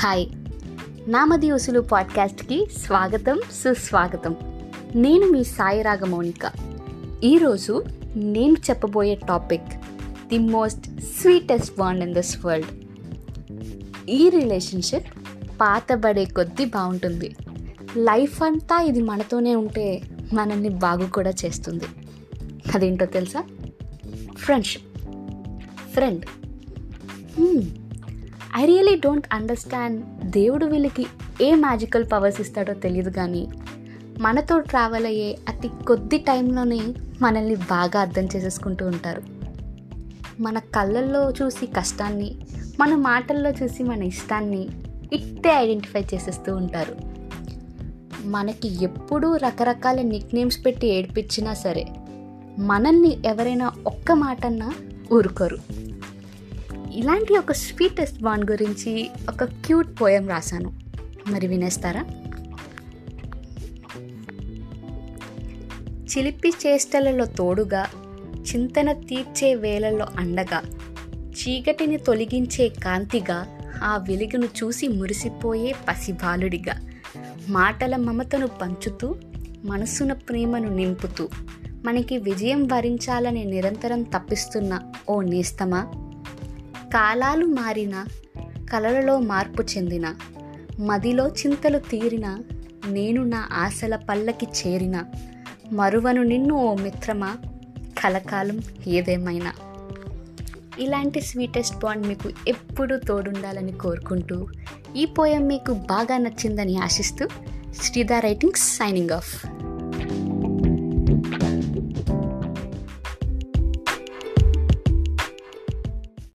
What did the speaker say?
Hi. నామది ఉసులు పాడ్కాస్ట్కి స్వాగతం సుస్వాగతం. నేను మీ సాయి రాగమౌనిక ఈరోజు నేను చెప్పబోయే topic the most sweetest bond in this world. ఈ రిలేషన్షిప్ పాతబడే కొద్దీ బాగుంటుంది. లైఫ్ అంతా ఇది మనతోనే ఉంటే మనల్ని బాగు కూడా చేస్తుంది. అదేంటో తెలుసా? Friendship. Friend. I really don't understand దేవుడు వీళ్ళకి ఏ మ్యాజికల్ పవర్స్ ఇస్తాడో తెలియదు కానీ మనతో ట్రావెల్ అయ్యే అతి కొద్ది టైంలోనే మనల్ని బాగా అర్థం చేసేసుకుంటూ ఉంటారు. మన కళ్ళల్లో చూసి కష్టాన్ని మన మాటల్లో చూసి మన ఇష్టాన్ని ఇట్టే ఐడెంటిఫై చేసేస్తూ ఉంటారు. మనకి ఎప్పుడూ రకరకాల నిక్ నేమ్స్ పెట్టి ఏడిపించినా సరే మనల్ని ఎవరైనా ఒక్క మాటన్నా ఊరుకోరు. ఇలాంటి ఒక స్వీటెస్ట్ బాండ్ గురించి ఒక క్యూట్ పోయం రాశాను. మరి వినేస్తారా? చిలిపి చేష్టలలో తోడుగా చింతన తీర్చే వేళల్లో అండగా చీకటిని తొలగించే కాంతిగా ఆ వెలుగును చూసి మురిసిపోయే పసిబాలుడిగా మాటల మమతను పంచుతూ మనసున ప్రేమను నింపుతూ మనకి విజయం వరించాలని నిరంతరం తప్పిస్తున్న ఓ నేస్తమా? కాలాలు మారిన కలలలో మార్పు చెందిన మదిలో చింతలు తీరిన నేను నా ఆశల పల్లకి చేరిన మరువను నిన్ను ఓ మిత్రమా కలకాలం ఏదేమైనా. ఇలాంటి స్వీటెస్ట్ బాండ్ మీకు ఎప్పుడూ తోడుండాలని కోరుకుంటూ ఈ పోయం మీకు బాగా నచ్చిందని ఆశిస్తూ శ్రీధా రైటింగ్స్ సైనింగ్ ఆఫ్.